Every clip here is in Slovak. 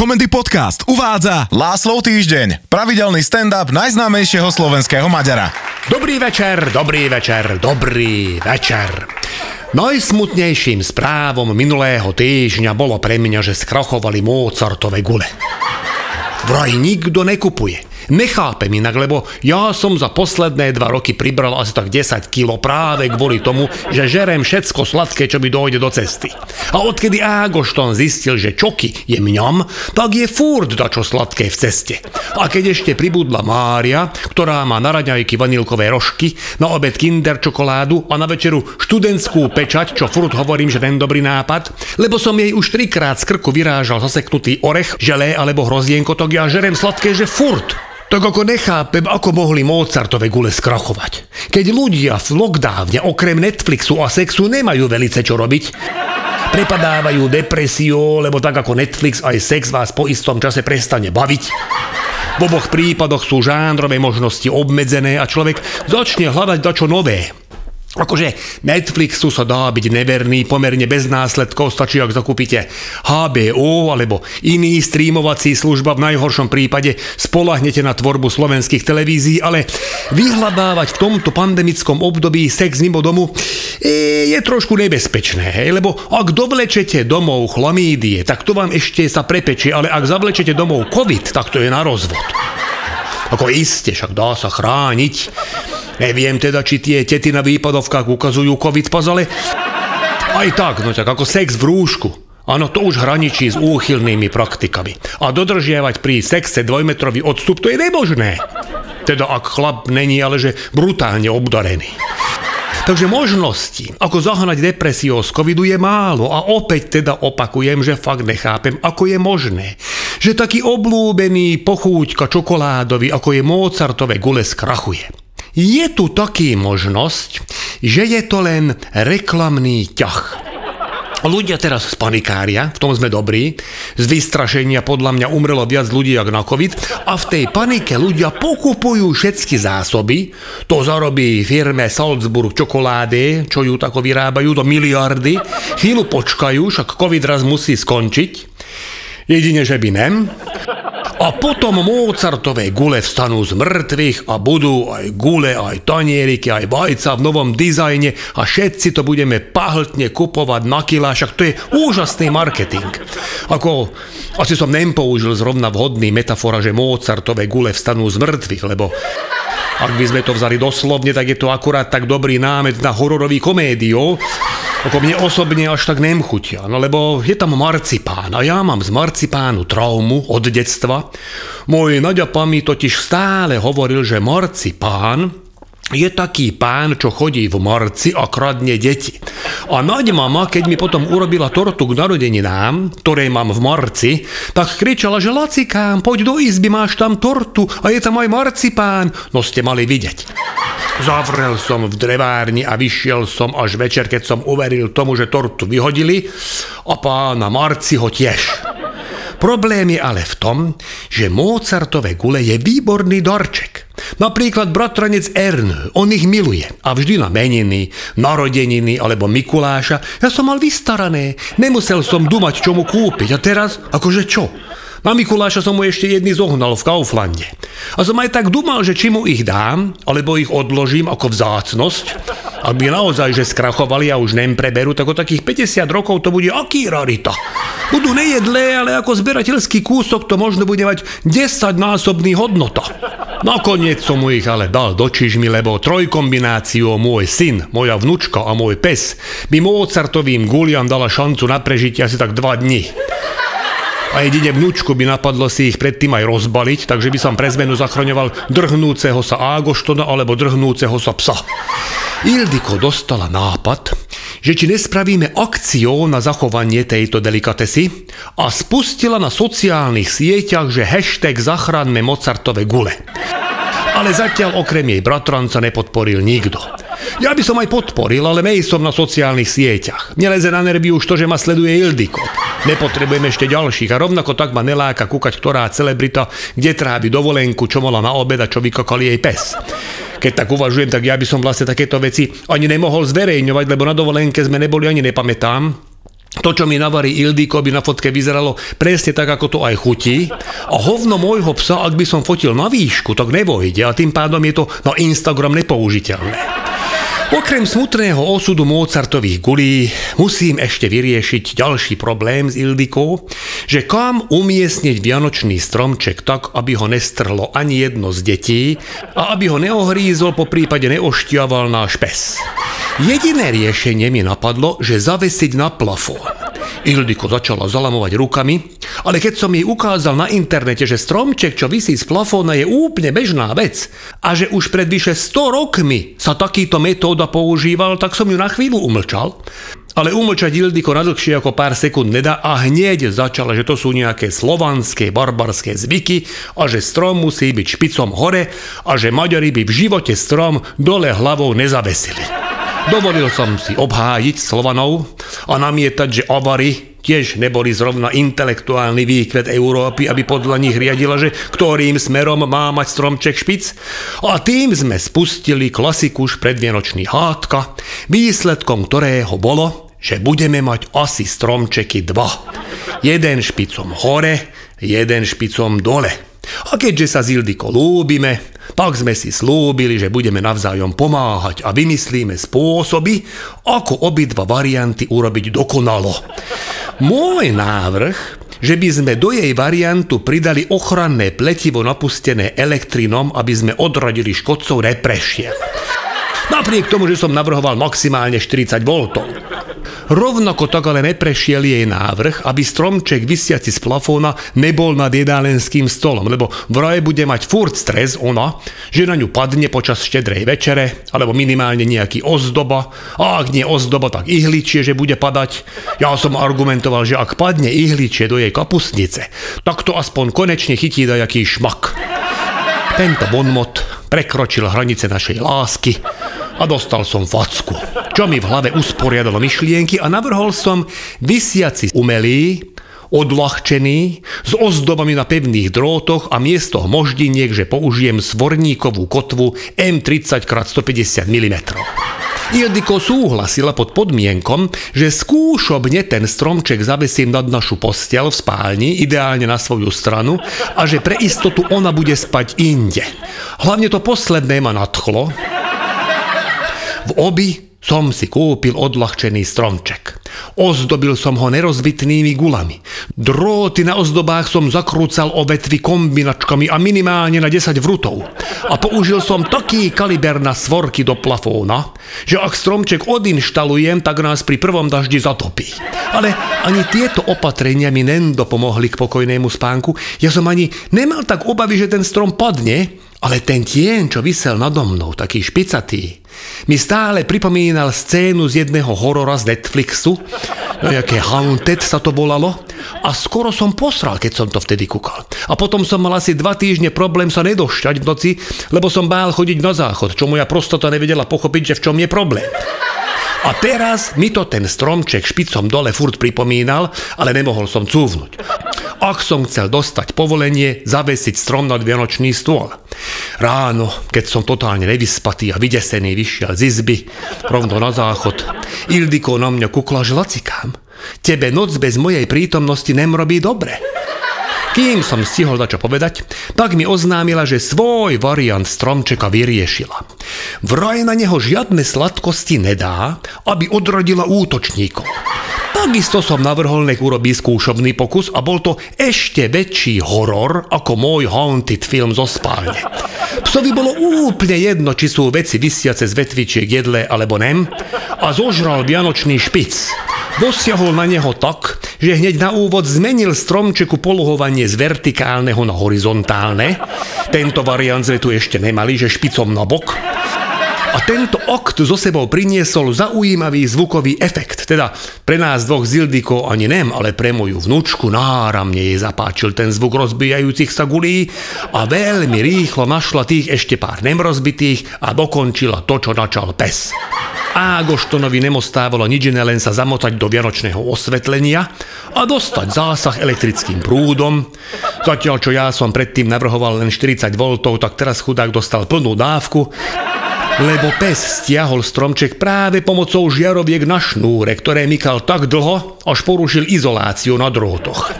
Komendy Podcast uvádza Láslov týždeň, pravidelný stand-up najznámejšieho slovenského Maďara. Dobrý večer, dobrý večer, dobrý večer. Najsmutnejším správom minulého týždňa bolo pre mňa, že skrachovali Mozartové gule. Vraj nikto nekupuje. Nechápem inak, lebo ja som za posledné dva roky pribral asi tak 10 kg práve kvôli tomu, že žerem všetko sladké, čo mi dojde do cesty. A odkedy Ágošton zistil, že čoky je mňam, tak je furt dačo sladké v ceste. A keď ešte pribudla Mária, ktorá má na raňajky vanilkové rožky, na obed kinder čokoládu a na večeru študentskú pečať, čo furt hovorím, že ten dobrý nápad, lebo som jej už trikrát z krku vyrážal zaseknutý orech, želé alebo hrozienko, tak ja žerem sladké, že furt. Tak ako nechápem, ako mohli Mozartové gule skrachovať. Keď ľudia v lockdowne okrem Netflixu a sexu nemajú velice čo robiť, prepadávajú depresiou, lebo tak ako Netflix aj sex vás po istom čase prestane baviť. V oboch prípadoch sú žánrové možnosti obmedzené a človek začne hľadať dačo nové. Akože Netflixu sa dá byť neverný pomerne bez následkov, stačí ak zakúpite HBO alebo iný streamovací služba, v najhoršom prípade spolahnete na tvorbu slovenských televízií, ale vyhľadávať v tomto pandemickom období sex mimo domu e, je trošku nebezpečné, hej? lebo ak dovlečete domov chlamídie, tak to vám ešte sa prepečie, ale ak zavlečete domov COVID, tak to je na rozvod. Ako iste, však dá sa chrániť Neviem teda, či tie tety na výpadovkách ukazujú covid pas, ale aj tak, no tak ako sex v rúšku. Áno, to už hraničí s úchylnými praktikami. A dodržiavať pri sexe dvojmetrový odstup, to je nemožné. Teda ak chlap není, ale že brutálne obdarený. Takže možnosti, ako zahnať depresiu z covidu je málo a opäť teda opakujem, že fakt nechápem, ako je možné, že taký oblúbený pochúťka čokoládový, ako je Mozartové gule, skrachuje. Je tu taký možnosť, že je to len reklamný ťah. Ľudia teraz spanikária, v tom sme dobrí, z vystrašenia podľa mňa umrelo viac ľudí ako na COVID a v tej panike ľudia pokupujú všetky zásoby, to zarobí firme Salzburg čokolády, čo ju tako vyrábajú do miliardy, chvíľu počkajú, však COVID raz musí skončiť, jedine, že by nem, a potom Mozartové gule vstanú z mŕtvych a budú aj gule, aj tanieriky, aj vajca v novom dizajne a všetci to budeme pahltne kupovať na kila, však to je úžasný marketing. Ako, asi som nepoužil zrovna vhodný metafora, že Mozartové gule vstanú z mŕtvych, lebo ak by sme to vzali doslovne, tak je to akurát tak dobrý námet na hororový komédiu, ako mne osobne až tak nemchutia, no lebo je tam marcipán a ja mám z marcipánu traumu od detstva. Môj naďapa mi totiž stále hovoril, že marcipán je taký pán, čo chodí v marci a kradne deti. A mama, keď mi potom urobila tortu k narodeninám, ktoré mám v marci, tak kričala, že Lacikám, poď do izby, máš tam tortu a je tam aj marcipán. No ste mali vidieť. Zavrel som v drevárni a vyšiel som až večer, keď som uveril tomu, že tortu vyhodili a pána Marci ho tiež. Problém je ale v tom, že Mozartové gule je výborný darček. Napríklad bratranec Ern, on ich miluje a vždy na meniny, narodeniny alebo Mikuláša ja som mal vystarané, nemusel som dumať, čo mu kúpiť a teraz, akože čo? Na Mikuláša som mu ešte jedný zohnal v Kauflande. A som aj tak dumal, že či mu ich dám, alebo ich odložím ako vzácnosť, aby naozaj, že skrachovali a už nem preberú, tak o takých 50 rokov to bude aký rarita. Budú nejedlé, ale ako zberateľský kúsok to možno bude mať 10-násobný hodnota. Nakoniec som mu ich ale dal do čižmy, lebo trojkombináciou môj syn, moja vnúčka a môj pes by Mozartovým guliam dala šancu na prežitie asi tak dva dni. A jedine vnúčku by napadlo si ich predtým aj rozbaliť, takže by som pre zmenu zachraňoval drhnúceho sa Ágoštona alebo drhnúceho sa psa. Ildiko dostala nápad, že či nespravíme akciou na zachovanie tejto delikatesy a spustila na sociálnych sieťach, že hashtag zachráňme Mozartové gule. Ale zatiaľ okrem jej bratranca nepodporil nikto. Ja by som aj podporil, ale mej som na sociálnych sieťach. Neleze na nervy už to, že ma sleduje Ildiko. Nepotrebujem ešte ďalších a rovnako tak ma neláka kúkať, ktorá celebrita, kde trávi dovolenku, čo mala na obed a čo vykakal jej pes. Keď tak uvažujem, tak ja by som vlastne takéto veci ani nemohol zverejňovať, lebo na dovolenke sme neboli ani nepamätám. To, čo mi navarí Ildiko, by na fotke vyzeralo presne tak, ako to aj chutí. A hovno môjho psa, ak by som fotil na výšku, tak nevojde a tým pádom je to na Instagram nepoužiteľné. Okrem smutného osudu Mozartových gulí musím ešte vyriešiť ďalší problém s Ildikou, že kam umiestniť vianočný stromček tak, aby ho nestrhlo ani jedno z detí a aby ho neohrízol, po prípade neoštiaval náš pes. Jediné riešenie mi napadlo, že zavesiť na plafón. Ildiko začala zalamovať rukami, ale keď som jej ukázal na internete, že stromček, čo vysí z plafóna, je úplne bežná vec a že už pred vyše 100 rokmi sa takýto metóda používal, tak som ju na chvíľu umlčal. Ale umlčať Ildiko na dlhšie ako pár sekúnd nedá a hneď začala, že to sú nejaké slovanské barbarské zvyky a že strom musí byť špicom hore a že Maďari by v živote strom dole hlavou nezavesili. Dovolil som si obhájiť Slovanov a namietať, že Avary tiež neboli zrovna intelektuálny výkvet Európy, aby podľa nich riadila, že ktorým smerom má mať stromček špic. A tým sme spustili klasiku predvianočný hádka, výsledkom ktorého bolo, že budeme mať asi stromčeky dva. Jeden špicom hore, jeden špicom dole. A keďže sa s Ildiko lúbime, tak sme si slúbili, že budeme navzájom pomáhať a vymyslíme spôsoby, ako obidva varianty urobiť dokonalo. Môj návrh, že by sme do jej variantu pridali ochranné pletivo napustené elektrinom, aby sme odradili škodcov, neprešiel. Napriek tomu, že som navrhoval maximálne 40 V. Rovnako tak ale neprešiel jej návrh, aby stromček vysiaci z plafóna nebol nad jedálenským stolom, lebo vraj bude mať furt stres ona, že na ňu padne počas štedrej večere, alebo minimálne nejaký ozdoba, a ak nie ozdoba, tak ihličie, že bude padať. Ja som argumentoval, že ak padne ihličie do jej kapusnice, tak to aspoň konečne chytí dajaký šmak. Tento bonmot prekročil hranice našej lásky a dostal som facku, čo mi v hlave usporiadalo myšlienky a navrhol som vysiaci umelý, odľahčený, s ozdobami na pevných drótoch a miesto moždiniek, že použijem svorníkovú kotvu M30x150 mm. Ildiko súhlasila pod podmienkom, že skúšobne ten stromček zavesím nad našu postel v spálni, ideálne na svoju stranu, a že pre istotu ona bude spať inde. Hlavne to posledné ma nadchlo, v obi som si kúpil odľahčený stromček. Ozdobil som ho nerozbitnými gulami. Dróty na ozdobách som zakrúcal o vetvy kombinačkami a minimálne na 10 vrutov. A použil som taký kaliber na svorky do plafóna, že ak stromček odinštalujem, tak nás pri prvom daždi zatopí. Ale ani tieto opatrenia mi nendopomohli k pokojnému spánku. Ja som ani nemal tak obavy, že ten strom padne, ale ten tien, čo vysel nado mnou, taký špicatý, mi stále pripomínal scénu z jedného horora z Netflixu, no jaké Haunted sa to volalo, a skoro som posral, keď som to vtedy kúkal. A potom som mal asi dva týždne problém sa nedošťať v noci, lebo som bál chodiť na záchod, čo moja prostota nevedela pochopiť, že v čom je problém. A teraz mi to ten stromček špicom dole furt pripomínal, ale nemohol som cúvnuť. Ak som chcel dostať povolenie, zavesiť strom nad vianočný stôl. Ráno, keď som totálne nevyspatý a vydesený vyšiel z izby, rovno na záchod, Ildiko na mňa kukla, že lacikám. Tebe noc bez mojej prítomnosti nemrobí dobre. Kým som stihol čo povedať, tak mi oznámila, že svoj variant stromčeka vyriešila. Vraj na neho žiadne sladkosti nedá, aby odrodila útočníkov. Takisto som navrhol, nech urobí skúšobný pokus a bol to ešte väčší horor ako môj haunted film zo spálne. Psovi bolo úplne jedno, či sú veci vysiace z vetvičiek jedle alebo nem a zožral vianočný špic. Dosiahol na neho tak, že hneď na úvod zmenil stromčeku polohovanie z vertikálneho na horizontálne. Tento variant sme tu ešte nemali, že špicom na bok a tento akt zo sebou priniesol zaujímavý zvukový efekt. Teda pre nás dvoch z Ildiko ani nem, ale pre moju vnúčku náramne jej zapáčil ten zvuk rozbijajúcich sa gulí a veľmi rýchlo našla tých ešte pár nemrozbitých a dokončila to, čo načal pes. Ágoštonovi nemostávalo nič iné len sa zamotať do vianočného osvetlenia a dostať zásah elektrickým prúdom. Zatiaľ, čo ja som predtým navrhoval len 40 V, tak teraz chudák dostal plnú dávku Lebo pes stiahol stromček práve pomocou žiaroviek na šnúre, ktoré mykal tak dlho, až porušil izoláciu na drôtoch.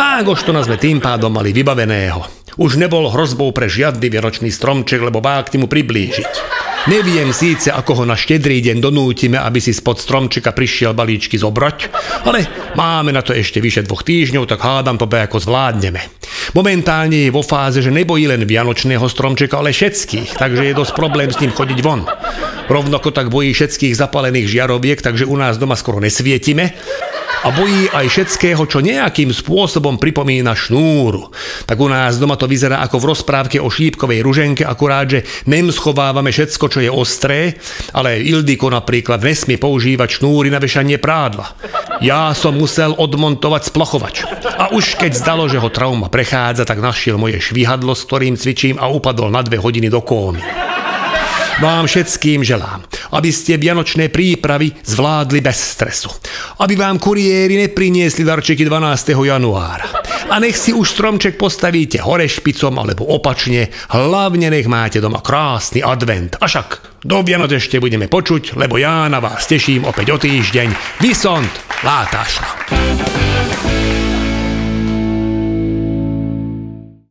A Agoštona sme tým pádom mali vybaveného. Už nebol hrozbou pre žiadny vianočný stromček, lebo bál k mu priblížiť. Neviem síce, ako ho na štedrý deň donútime, aby si spod stromčeka prišiel balíčky zobrať, ale máme na to ešte vyše dvoch týždňov, tak hádam to ako zvládneme. Momentálne je vo fáze, že nebojí len vianočného stromčeka, ale všetkých, takže je dosť problém s ním chodiť von. Rovnako tak bojí všetkých zapalených žiaroviek, takže u nás doma skoro nesvietime a bojí aj všetkého, čo nejakým spôsobom pripomína šnúru. Tak u nás doma to vyzerá ako v rozprávke o šípkovej ruženke, akurát, že nem schovávame všetko, čo je ostré, ale Ildiko napríklad nesmie používať šnúry na vešanie prádla. Ja som musel odmontovať splachovač. A už keď zdalo, že ho trauma prechádza, tak našiel moje švihadlo, s ktorým cvičím a upadol na dve hodiny do kómy. Vám všetkým želám, aby ste vianočné prípravy zvládli bez stresu. Aby vám kuriéri nepriniesli darčeky 12. januára. A nech si už stromček postavíte hore špicom alebo opačne, hlavne nech máte doma krásny advent. A však do Vianoc ešte budeme počuť, lebo ja na vás teším opäť o týždeň. Vysont, látášla.